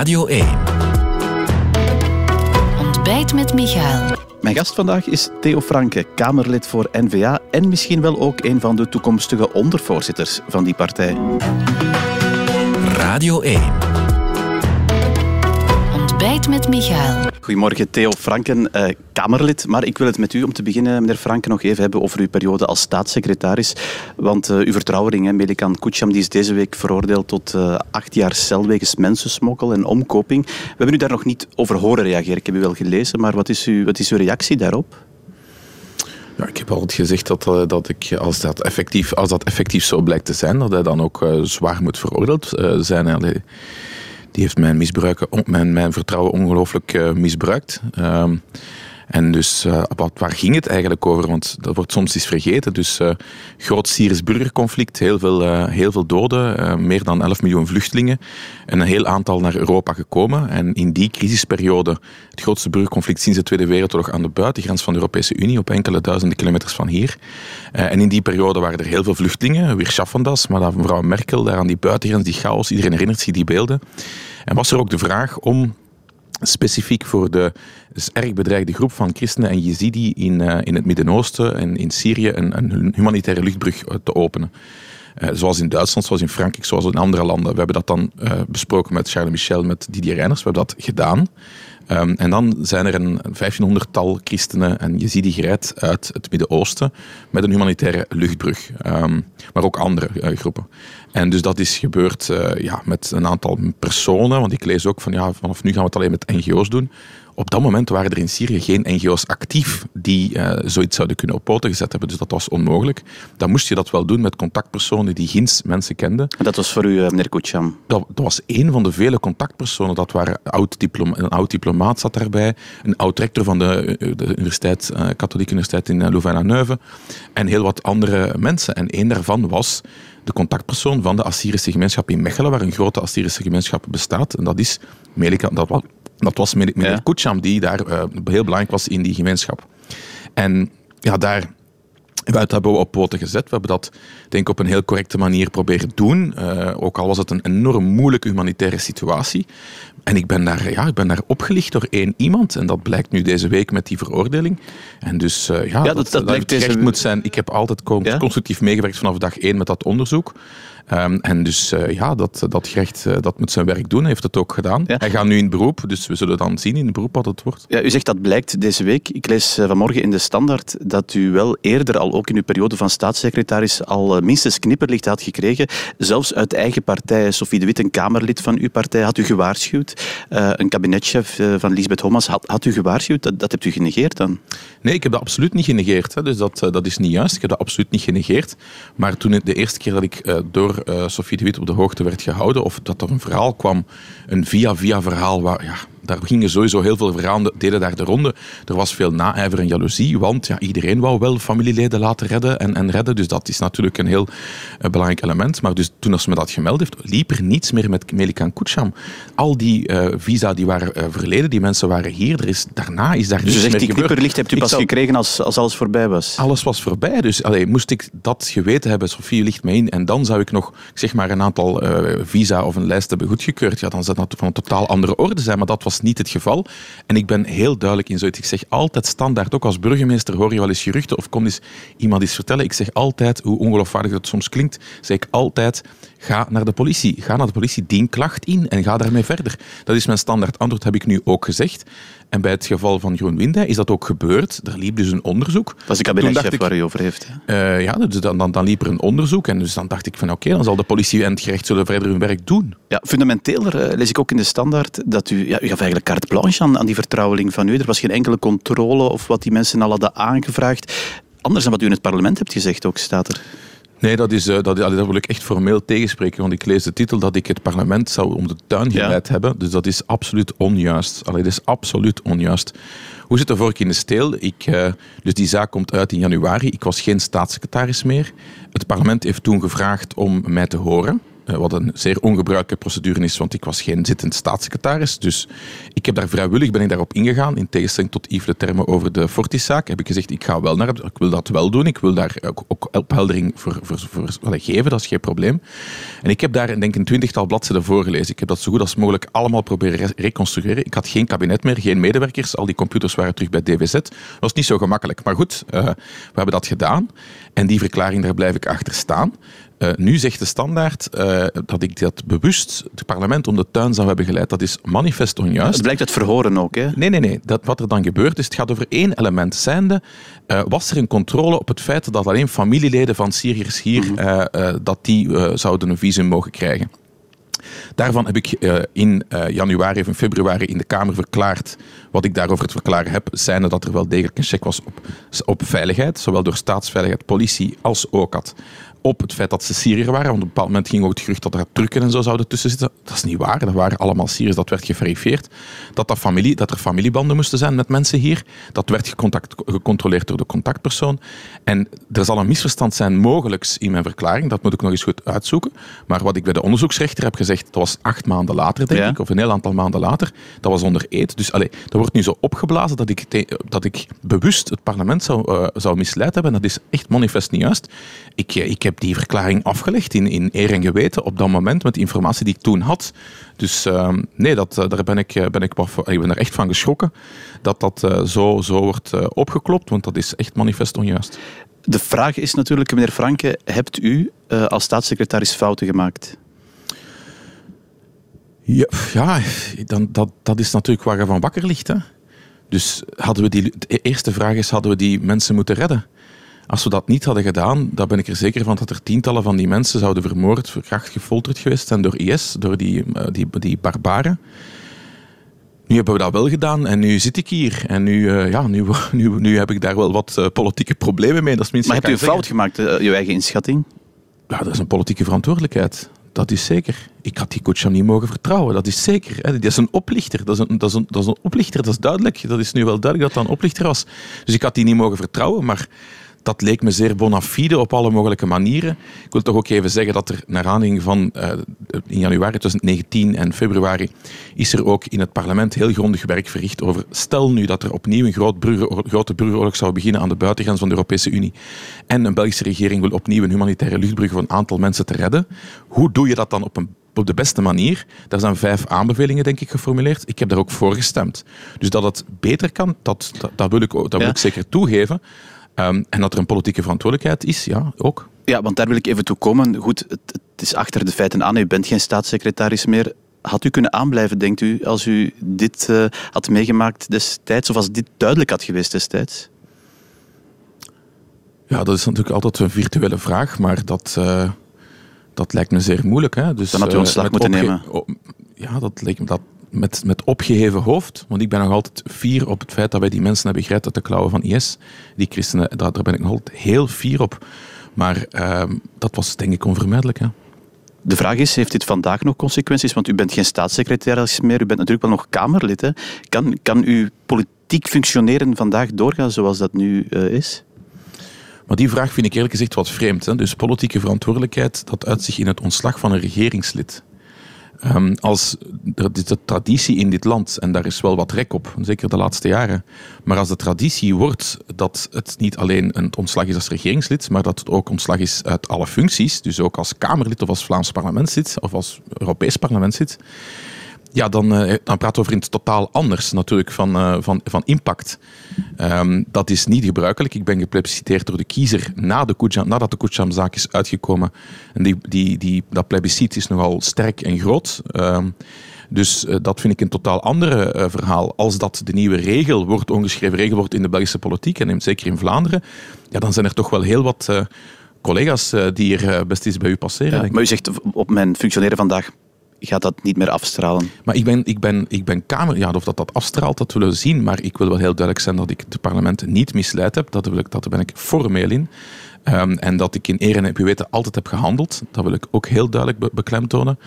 Radio 1. Ontbijt met Michael. Mijn gast vandaag is Theo Franke, Kamerlid voor N-VA en misschien wel ook een van de toekomstige ondervoorzitters van die partij. Radio 1. Ontbijt met Michael. Goedemorgen, Theo Franken, eh, Kamerlid. Maar ik wil het met u om te beginnen, meneer Franken, nog even hebben over uw periode als staatssecretaris. Want uh, uw vertrouweling, Melikan Kucham, die is deze week veroordeeld tot uh, acht jaar cel wegens mensensmokkel en omkoping. We hebben u daar nog niet over horen reageren. Ik heb u wel gelezen, maar wat is, uw, wat is uw reactie daarop? Ja, ik heb altijd gezegd dat, uh, dat ik, als dat, effectief, als dat effectief zo blijkt te zijn, dat hij dan ook uh, zwaar moet veroordeeld uh, zijn. Die heeft mijn, mijn, vertrouwen ongelooflijk misbruikt. Ehm, en dus uh, waar ging het eigenlijk over? Want dat wordt soms eens vergeten. Dus uh, groot Syrisch burgerconflict, heel veel, heel veel doden, meer dan 11 miljoen vluchtelingen en een heel aantal naar Europa gekomen. En in die crisisperiode, het grootste burgerconflict sinds de Tweede Wereldoorlog aan de buitengrens van de Europese Unie, op enkele duizenden kilometers van hier. en in die periode waren er heel veel vluchtelingen, weer Schaffendas, maar mevrouw Merkel daar aan die buitengrens, die chaos, iedereen herinnert zich die beelden. En was er ook de vraag om specifiek voor de dus erg bedreigde groep van christenen en jezidi in, uh, in het Midden-Oosten en in Syrië een, een humanitaire luchtbrug te openen. Uh, zoals in Duitsland, zoals in Frankrijk, zoals in andere landen. We hebben dat dan uh, besproken met Charles Michel, met Didier Reiners. We hebben dat gedaan. Um, en dan zijn er een 1500-tal christenen en jezidi gered uit het Midden-Oosten met een humanitaire luchtbrug. Um, maar ook andere uh, groepen. En dus dat is gebeurd ja, met een aantal personen, want ik lees ook van ja, vanaf nu gaan we het alleen met NGO's doen. Op dat moment waren er in Syrië geen NGO's actief die uh, zoiets zouden kunnen op poten gezet hebben. Dus dat was onmogelijk. Dan moest je dat wel doen met contactpersonen die ginds mensen kenden. En dat was voor u, meneer Kucham? Dat, dat, was één van de vele contactpersonen. Dat waren oud diploma, een oud diplomaat zat daarbij, een oud rector van de, de universiteit, uh, katholieke universiteit in Louvain-la-Neuve en heel wat andere mensen. En één daarvan was de contactpersoon van de Assyrische gemeenschap in Mechelen, waar een grote Assyrische gemeenschap bestaat. En dat is Melika, dat was, dat was meneer ja. Die daar uh, heel belangrijk was in die gemeenschap. En ja, daar dat hebben we op poten gezet. We hebben dat denk ik op een heel correcte manier proberen doen. Uh, ook al was het een enorm moeilijke humanitaire situatie. En ik ben, daar, ja, ik ben daar opgelicht door één iemand. En dat blijkt nu deze week met die veroordeling. En dus uh, ja, ja, dat, dat, dat, dat deze... moet zijn. Ik heb altijd constructief meegewerkt vanaf dag één met dat onderzoek. Um, en dus uh, ja, dat, dat gerecht uh, dat moet zijn werk doen, heeft het ook gedaan. Ja. Hij gaat nu in beroep, dus we zullen dan zien in het beroep wat het wordt. Ja, u zegt dat blijkt deze week. Ik lees uh, vanmorgen in de Standaard dat u wel eerder al, ook in uw periode van staatssecretaris, al minstens knipperlicht had gekregen. Zelfs uit eigen partij, Sophie de Wit, een Kamerlid van uw partij, had u gewaarschuwd. een kabinetchef van Lisbeth Hommas had, had u gewaarschuwd. Dat, dat hebt u genegeerd dan? Nee, ik heb dat absoluut niet genegeerd. Hè. Dus dat, dat is niet juist. Ik heb dat absoluut niet genegeerd. Maar toen de eerste keer dat ik door uh, Sofie de Wit op de hoogte werd gehouden, of dat er een verhaal kwam, een via-via verhaal, waar, ja, daar gingen sowieso heel veel verhalen, deden daar de ronde. Er was veel naijver en jaloezie, want ja, iedereen wou wel familieleden laten redden en, en redden, dus dat is natuurlijk een heel uh, belangrijk element. Maar dus toen als me dat gemeld heeft, liep er niets meer met Melikan Kucham. Al die uh, visa die waren uh, verleden, die mensen waren hier, er is, daarna is daar dus niets zegt, meer die knipperlicht hebt u pas gekregen als, als alles voorbij was? Alles was voorbij, dus allee, moest ik dat geweten hebben, Sofie licht me in, en dan zou ik nog zeg maar een aantal visa of een lijst hebben goedgekeurd, ja, dan zou dat van een totaal andere orde zijn, maar dat was niet het geval. En ik ben heel duidelijk in zoiets. Ik zeg altijd standaard, ook als burgemeester hoor je wel eens geruchten of komt eens iemand iets vertellen. Ik zeg altijd, hoe ongeloofwaardig dat soms klinkt, zeg ik altijd, ga naar de politie. Ga naar de politie, dien klacht in en ga daarmee verder. Dat is mijn standaard antwoord, heb ik nu ook gezegd. En bij het geval van Groen Winde is dat ook gebeurd. Er liep dus een onderzoek. Dat is de kabinetchef waar u over heeft. Uh, ja, dus dan, dan, dan, liep er een onderzoek. En dus dan dacht ik van oké, okay, dan zal de politie en het gerecht zullen verder hun werk doen. Ja, fundamenteel uh, lees ik ook in de standaard dat u... Ja, u eigenlijk carte blanche aan, aan die vertrouweling van u. Er was geen enkele controle of wat die mensen al hadden aangevraagd. Anders dan wat u in het parlement hebt gezegd ook, staat er. Nee, dat, is, dat, dat wil ik echt formeel tegenspreken, want ik lees de titel dat ik het parlement zou om de tuin geleid ja. hebben. Dus dat is absoluut onjuist. Allee, dat is absoluut onjuist. Hoe zit de vork in de steel? Ik, uh, dus die zaak komt uit in januari. Ik was geen staatssecretaris meer. Het parlement heeft toen gevraagd om mij te horen. Uh, wat een zeer ongebruikelijke procedure is, want ik was geen zittend staatssecretaris. Dus ik heb daar vrijwillig ben ik daarop ingegaan. In tegenstelling tot Yves de Terme over de Fortis-zaak heb ik gezegd, ik ga wel naar, ik wil dat wel doen. Ik wil daar ook, ook opheldering voor, voor, voor, geven, dat is geen probleem. En ik heb daar denk ik een twintigtal bladzijden voorgelezen. Ik heb dat zo goed als mogelijk allemaal proberen reconstrueren. Ik had geen kabinet meer, geen medewerkers. Al die computers waren terug bij DWZ. Dat was niet zo gemakkelijk. Maar goed, uh, we hebben dat gedaan. En die verklaring, daar blijf ik achter staan. Uh, nu zegt de standaard uh, dat ik dat bewust het parlement om de tuin zou hebben geleid. Dat is manifest onjuist. Het blijkt uit verhoren ook, hè? Nee, nee, nee. Dat, wat er dan gebeurt is, het gaat over één element. Zijnde, uh, was er een controle op het feit dat alleen familieleden van Syriërs hier, mm -hmm. dat die zouden een visum mogen krijgen. Daarvan heb ik in januari of in februari in de Kamer verklaard wat ik daarover te verklaren heb, zijnde dat er wel degelijk een check was op, op veiligheid, zowel door staatsveiligheid, politie als ook had op het feit dat ze Syriër waren. Want op een bepaald moment ging ook het gerucht dat er trucken en zo zouden tussen zitten. Dat is niet waar. Dat waren allemaal Syriërs. Dat werd geverifieerd. Dat, dat, familie, dat er familiebanden moesten zijn met mensen hier. Dat werd gecontact, gecontroleerd door de contactpersoon. En er zal een misverstand zijn mogelijks in mijn verklaring. Dat moet ik nog eens goed uitzoeken. Maar wat ik bij de onderzoeksrechter heb gezegd, dat was acht maanden later, denk ja. ik. Of een heel aantal maanden later. Dat was onder eed. Dus allee, dat wordt nu zo opgeblazen dat ik, dat ik bewust het parlement zou, uh, zou misleid hebben. Dat is echt manifest niet juist. Ik, ik heb die verklaring afgelegd in, in eer en geweten op dat moment met de informatie die ik toen had. Dus uh, nee, dat, daar ben ik, ben ik, ik ben er echt van geschrokken dat dat uh, zo, zo wordt uh, opgeklopt, want dat is echt manifest onjuist. De vraag is natuurlijk, meneer Franke, hebt u als staatssecretaris fouten gemaakt? Ja, ja dan, dat, dat is natuurlijk waar je van wakker ligt. Hè? Dus hadden we die, de eerste vraag is, hadden we die mensen moeten redden? Als we dat niet hadden gedaan, dan ben ik er zeker van dat er tientallen van die mensen zouden vermoord, verkracht, gefolterd geweest zijn door IS, door die, die, die barbaren. Nu hebben we dat wel gedaan en nu zit ik hier. En nu, uh, ja, nu, nu, nu heb ik daar wel wat uh, politieke problemen mee. Dat is maar heb je een fout gemaakt, uh, je eigen inschatting? Ja, dat is een politieke verantwoordelijkheid. Dat is zeker. Ik had die coach niet mogen vertrouwen. Dat is zeker. Hè. Dat is een oplichter. Dat is een, dat, is een, dat is een oplichter. Dat is duidelijk. Dat is nu wel duidelijk dat dat een oplichter was. Dus ik had die niet mogen vertrouwen. Maar dat leek me zeer bona fide op alle mogelijke manieren. Ik wil toch ook even zeggen dat er naar aanleiding van uh, in januari 2019 en februari is er ook in het parlement heel grondig werk verricht over stel nu dat er opnieuw een groot burger, grote burgeroorlog zou beginnen aan de buitengrens van de Europese Unie en een Belgische regering wil opnieuw een humanitaire luchtbrug voor een aantal mensen te redden. Hoe doe je dat dan op een op de beste manier. Daar zijn vijf aanbevelingen, denk ik, geformuleerd. Ik heb daar ook voor gestemd. Dus dat het beter kan, dat, dat, dat wil, ik, dat wil ik zeker toegeven. Um, en dat er een politieke verantwoordelijkheid is, ja, ook. Ja, want daar wil ik even toe komen. Goed, het, het is achter de feiten aan. U bent geen staatssecretaris meer. Had u kunnen aanblijven, denkt u, als u dit uh, had meegemaakt destijds, of als dit duidelijk had geweest destijds? Ja, dat is natuurlijk altijd een virtuele vraag, maar dat, uh, dat lijkt me zeer moeilijk. Hè? Dus, Dan had u ontslag uh, moeten nemen. Ja, dat lijkt me dat met, met opgeheven hoofd, want ik ben nog altijd fier op het feit dat wij die mensen hebben gered uit de klauwen van IS. Die christenen, daar, daar ben ik nog altijd heel fier op. Maar uh, dat was denk ik onvermijdelijk. Hè. De vraag is, heeft dit vandaag nog consequenties? Want u bent geen staatssecretaris meer, u bent natuurlijk wel nog Kamerlid. Hè? Kan, kan uw politiek functioneren vandaag doorgaan zoals dat nu uh, is? Maar die vraag vind ik eerlijk gezegd wat vreemd. Hè? Dus politieke verantwoordelijkheid, dat uit zich in het ontslag van een regeringslid. Um, als, de traditie in dit land, en daar is wel wat rek op, zeker de laatste jaren. Maar als de traditie wordt dat het niet alleen een ontslag is als regeringslid, maar dat het ook ontslag is uit alle functies, dus ook als Kamerlid of als Vlaams parlementslid of als Europees parlementslid, ja, dan, uh, dan praten we over iets totaal anders natuurlijk van, uh, van, van impact. Um, dat is niet gebruikelijk. Ik ben geplebisciteerd door de kiezer na de Kujam, nadat de Kujam-zaak is uitgekomen. En die, die, die, dat plebiscit is nogal sterk en groot. Um, dus uh, dat vind ik een totaal ander uh, verhaal. Als dat de nieuwe regel wordt, ongeschreven regel wordt in de Belgische politiek, en zeker in Vlaanderen, ja, dan zijn er toch wel heel wat uh, collega's die er best eens bij u passeren. Ja, maar u zegt op mijn functioneren vandaag gaat dat niet meer afstralen. Maar ik ben, ik ben, ik ben Kamer... Ja, of dat dat afstraalt, dat willen we zien. Maar ik wil wel heel duidelijk zijn dat ik het parlement niet misleid heb. Dat, wil ik, dat ben ik formeel in. Um, en dat ik in eer en weten altijd heb gehandeld. Dat wil ik ook heel duidelijk be beklemtonen.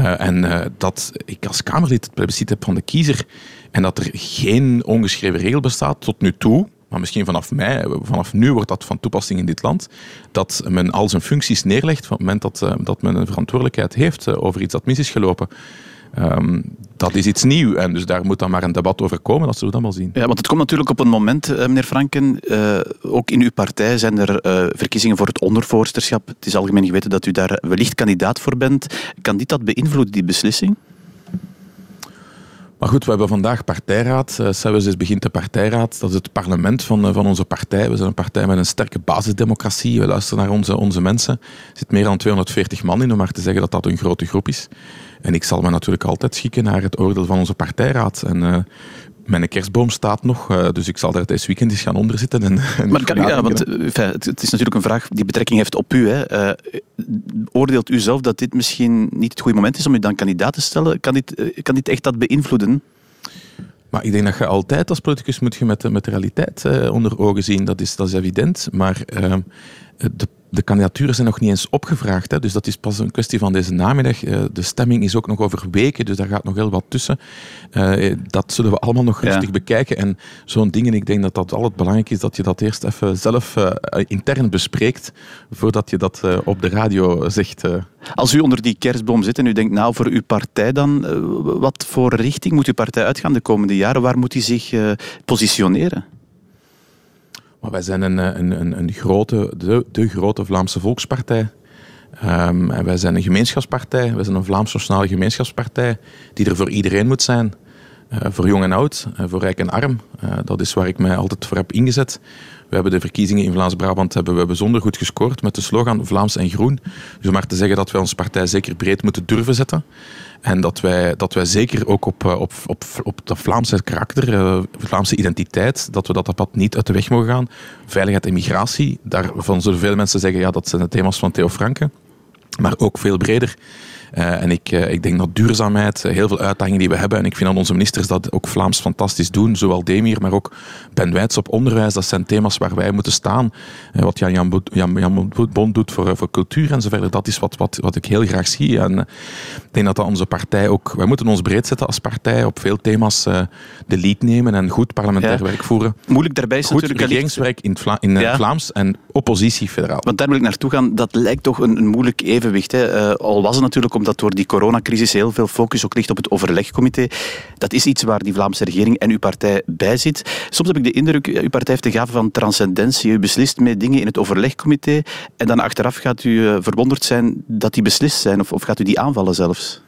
Uh, en uh, dat ik als Kamerlid het plebiscit heb van de kiezer. En dat er geen ongeschreven regel bestaat tot nu toe maar misschien vanaf mei, vanaf nu wordt dat van toepassing in dit land, dat men al zijn functies neerlegt van het moment dat, dat men een verantwoordelijkheid heeft over iets dat mis is gelopen. Um, dat is iets nieuws en dus daar moet dan maar een debat over komen, dat zullen we dan wel zien. Ja, want het komt natuurlijk op een moment, eh, meneer Franken, ook in uw partij zijn er verkiezingen voor het ondervoorsterschap. Het is algemeen geweten dat u daar wellicht kandidaat voor bent. Kan dit dat beïnvloeden, die beslissing? Maar goed, we hebben vandaag partijraad. Uh, is begint de partijraad. Dat is het parlement van, van onze partij. We zijn een partij met een sterke basisdemocratie. We luisteren naar onze, onze mensen. Er zit meer dan 240 man in, om maar te zeggen dat dat een grote groep is. En ik zal me natuurlijk altijd schikken naar het oordeel van onze partijraad. En uh, mijn kerstboom staat nog, uh, dus ik zal daar deze weekend eens gaan onderzitten. En, en maar kan, ja, want uh, het, het, is natuurlijk een vraag die betrekking heeft op u. Hè. oordeelt u zelf dat dit misschien niet het goede moment is om u dan kandidaat te stellen? Kan dit, kan dit echt dat beïnvloeden? Maar ik denk dat je altijd als politicus moet je met, de, met de realiteit onder ogen zien. Dat is, dat is evident. Maar ehm, de de kandidaturen zijn nog niet eens opgevraagd. Hè, dus dat is pas een kwestie van deze namiddag. Eh, de stemming is ook nog over weken, dus daar gaat nog heel wat tussen. Uh, dat zullen we allemaal nog rustig bekijken. En zo'n dingen, ik denk dat dat altijd belangrijk is dat je dat eerst even zelf intern bespreekt, voordat je dat op de radio zegt. Als u onder die kerstboom zit en u denkt, nou voor uw partij dan, wat voor richting moet uw partij uitgaan de komende jaren? Waar moet hij zich positioneren? Maar wij zijn een, een, een, grote, de, de, grote Vlaamse volkspartij. Um, en wij zijn een gemeenschapspartij. Wij zijn een Vlaams Nationale gemeenschapspartij die er voor iedereen moet zijn. Uh, voor jong en oud, uh, voor rijk en arm. Uh, dat is waar ik mij altijd voor heb ingezet. We hebben de verkiezingen in Vlaams-Brabant hebben we bijzonder goed gescoord met de slogan Vlaams en Groen. Dus maar te zeggen dat wij onze partij zeker breed moeten durven zetten. En dat wij, dat wij zeker ook op, op, op, op dat Vlaamse karakter, Vlaamse identiteit, dat we dat, pad niet uit de weg mogen gaan. Veiligheid en migratie, daarvan zullen veel mensen zeggen, ja, dat zijn de thema's van Theo Franke. Maar ook veel breder uh, en ik, uh, ik denk dat duurzaamheid, uh, heel veel uitdagingen die we hebben, en ik vind dat onze ministers dat ook Vlaams fantastisch doen, zowel Demir, maar ook Ben Wijts op onderwijs, dat zijn thema's waar wij moeten staan. wat Jan Jan, Jan, Jan Bond doet voor, voor cultuur en zo verder, dat is wat, wat, wat ik heel graag zie. En ik denk dat dat onze partij ook, wij moeten ons breed zetten als partij, op veel thema's de lead nemen en goed parlementair werk voeren. Moeilijk daarbij is goed natuurlijk... regeringswerk in, Vla in ja. Vlaams en oppositie federaal. Want daar wil ik naartoe gaan, dat lijkt toch een, een moeilijk evenwicht. Hè. al was het natuurlijk om omdat door die coronacrisis heel veel focus ook ligt op het overlegcomité. Dat is iets waar die Vlaamse regering en uw partij bij zit. Soms heb ik de indruk, uw partij heeft de gave van transcendentie. U beslist met dingen in het overlegcomité en dan achteraf gaat u eh, verwonderd zijn dat die beslist zijn of, of gaat u die aanvallen zelfs?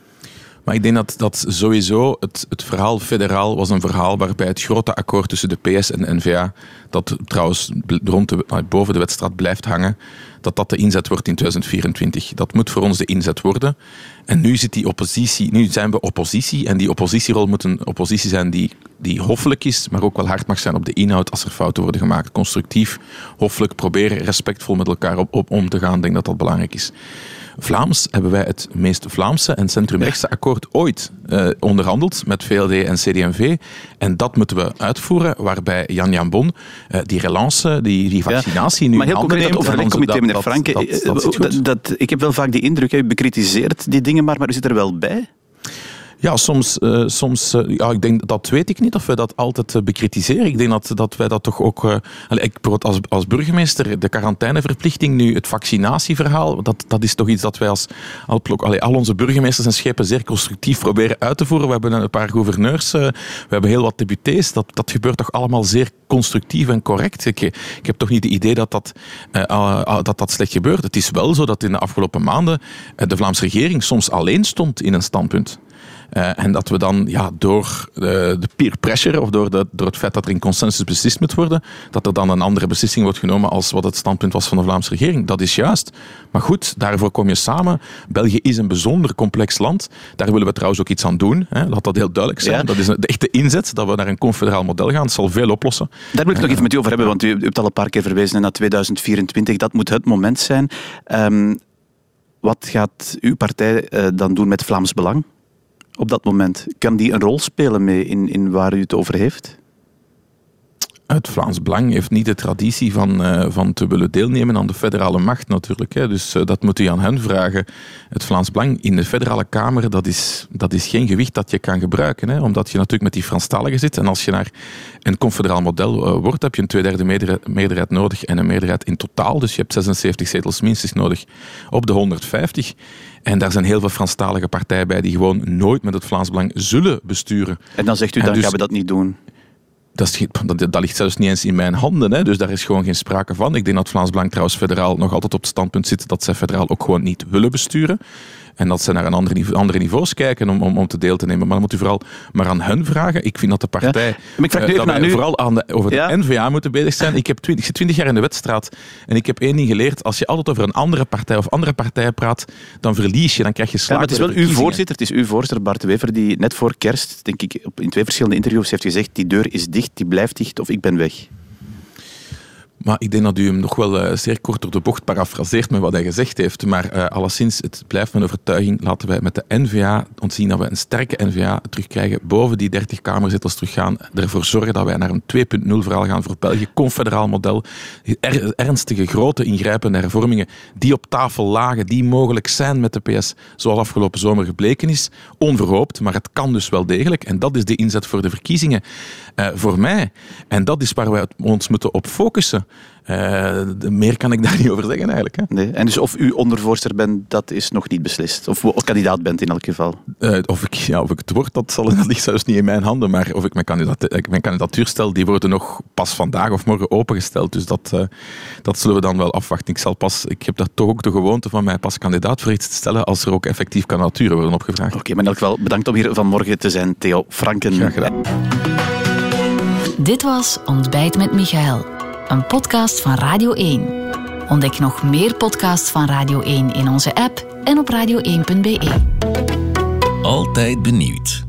Maar ik denk dat, dat sowieso het, het verhaal federaal was een verhaal waarbij het grote akkoord tussen de PS en de NVA, dat trouwens rond de, nou, boven de wedstrijd blijft hangen, dat dat de inzet wordt in 2024. Dat moet voor ons de inzet worden. En nu zit die oppositie, nu zijn we oppositie en die oppositierol moet een oppositie zijn die, die hoffelijk is, maar ook wel hard mag zijn op de inhoud als er fouten worden gemaakt. Constructief, hoffelijk, proberen respectvol met elkaar op, om te gaan. Denk dat dat belangrijk is. Vlaams hebben wij het meest Vlaamse en centrumrechtse akkoord ooit uh, onderhandeld met VLD en CD&V. En dat moeten we uitvoeren, waarbij Jan Jan Bon uh, die relance, die, die vaccinatie nu maar heel handen neemt. over het comité, meneer Franke. Dat, dat, dat, dat, ik heb wel vaak die indruk, u bekritiseert die dingen maar, maar u zit er wel bij. Ja, soms, uh, soms uh, ja, ik denk, dat weet ik niet of we dat altijd uh, bekritiseren. Ik denk dat, dat wij dat toch ook, ik, als, als burgemeester, de quarantaineverplichting nu, het vaccinatieverhaal, dat, dat is toch iets dat wij als al, onze burgemeesters en schepen zeer constructief proberen uit te voeren. We hebben een paar gouverneurs, we hebben heel wat deputés. Dat, dat gebeurt toch allemaal zeer constructief en correct. Ik, heb toch niet het idee dat dat, dat dat slecht gebeurt. Het is wel zo dat in de afgelopen maanden de Vlaamse regering soms alleen stond in een standpunt. Uh, en dat we dan ja, door de, de, peer pressure of door, de, door het feit dat er in consensus beslist moet worden, dat er dan een andere beslissing wordt genomen als wat het standpunt was van de Vlaamse regering. Dat is juist. Maar goed, daarvoor kom je samen. België is een bijzonder complex land. Daar willen we trouwens ook iets aan doen. Hè. Laat dat heel duidelijk zijn. Dat is de echte inzet, dat we naar een confederaal model gaan. Dat zal veel oplossen. Daar wil ik nog even met u over hebben, want u hebt al een paar keer verwezen naar 2024. Dat moet het moment zijn. Um, wat gaat uw partij uh, dan doen met Vlaams Belang? Op dat moment? Kan die een rol spelen mee in, in waar u het over heeft? Het Vlaams Belang heeft niet de traditie van, uh, van te willen deelnemen aan de federale macht natuurlijk. Hè. Dus uh, dat moet u aan hen vragen. Het Vlaams Belang in de federale Kamer, dat is, dat is geen gewicht dat je kan gebruiken. Hè. Omdat je natuurlijk met die Franstaligen zit. En als je naar een confederaal model uh, wordt, heb je een tweederde meerderheid, meerderheid nodig en een meerderheid in totaal. Dus je hebt 76 zetels minstens nodig op de 150. En daar zijn heel veel Franstalige partijen bij die gewoon nooit met het Vlaams Belang zullen besturen. En dan zegt u, dan dus, gaan we dat niet doen. Dat, ligt zelfs niet eens in mijn handen, hè. dus daar is gewoon geen sprake van. Ik denk dat Vlaams Belang trouwens federaal nog altijd op het standpunt zit dat zij federaal ook gewoon niet willen besturen. En dat ze naar een andere, andere niveaus kijken om, om, om te deel te nemen. Maar dan moet u vooral maar aan hun vragen. Ik vind dat de partij. Ja. Maar ik vraag nu uh, dat vooral aan de, over de ja. NVA moeten bezig zijn. Ik, heb twintig, ik zit twintig jaar in de wedstraat. En ik heb één ding geleerd. Als je altijd over een andere partij of andere partijen praat, dan verlies je. Dan krijg je slag. Ja, maar het is wel uw voorzitter. Het is uw voorzitter, Bart Wever, die net voor kerst, denk ik, in twee verschillende interviews heeft gezegd: die deur is dicht, die blijft dicht of ik ben weg. Maar ik denk dat u hem nog wel uh, zeer kort door de bocht parafraseert met wat hij gezegd heeft. Maar uh, alleszins, het blijft mijn overtuiging. Laten wij met de NVA ontzien dat we een sterke NVA terugkrijgen. Boven die 30 kamerzetels teruggaan. Ervoor zorgen dat wij naar een 2.0 verhaal gaan voor België. Confederaal model. Er, ernstige, grote ingrijpende hervormingen die op tafel lagen. Die mogelijk zijn met de PS. Zoals afgelopen zomer gebleken is. Onverhoopt, maar het kan dus wel degelijk. En dat is de inzet voor de verkiezingen. Uh, voor mij. En dat is waar wij ons moeten op focussen. Uh, meer kan ik daar niet over zeggen eigenlijk. Hè. Nee. En dus of u ondervoorzitter bent, dat is nog niet beslist. Of, of kandidaat bent in elk geval. Uh, of, ik, ja, of ik het word, dat, zal, dat ligt zelfs niet in mijn handen. Maar of ik mijn, kandidaat, mijn kandidatuur stel, die worden nog pas vandaag of morgen opengesteld. Dus dat, uh, dat zullen we dan wel afwachten. Ik, zal pas, ik heb daar toch ook de gewoonte van mij pas kandidaat voor iets te stellen als er ook effectief kandidaturen worden opgevraagd. Oké, okay, maar in elk geval bedankt om hier vanmorgen te zijn, Theo Franken. Graag gedaan. Dit was Ontbijt met Michael een podcast van Radio 1. Ontdek nog meer podcasts van Radio 1 in onze app en op radio1.be. Altijd benieuwd.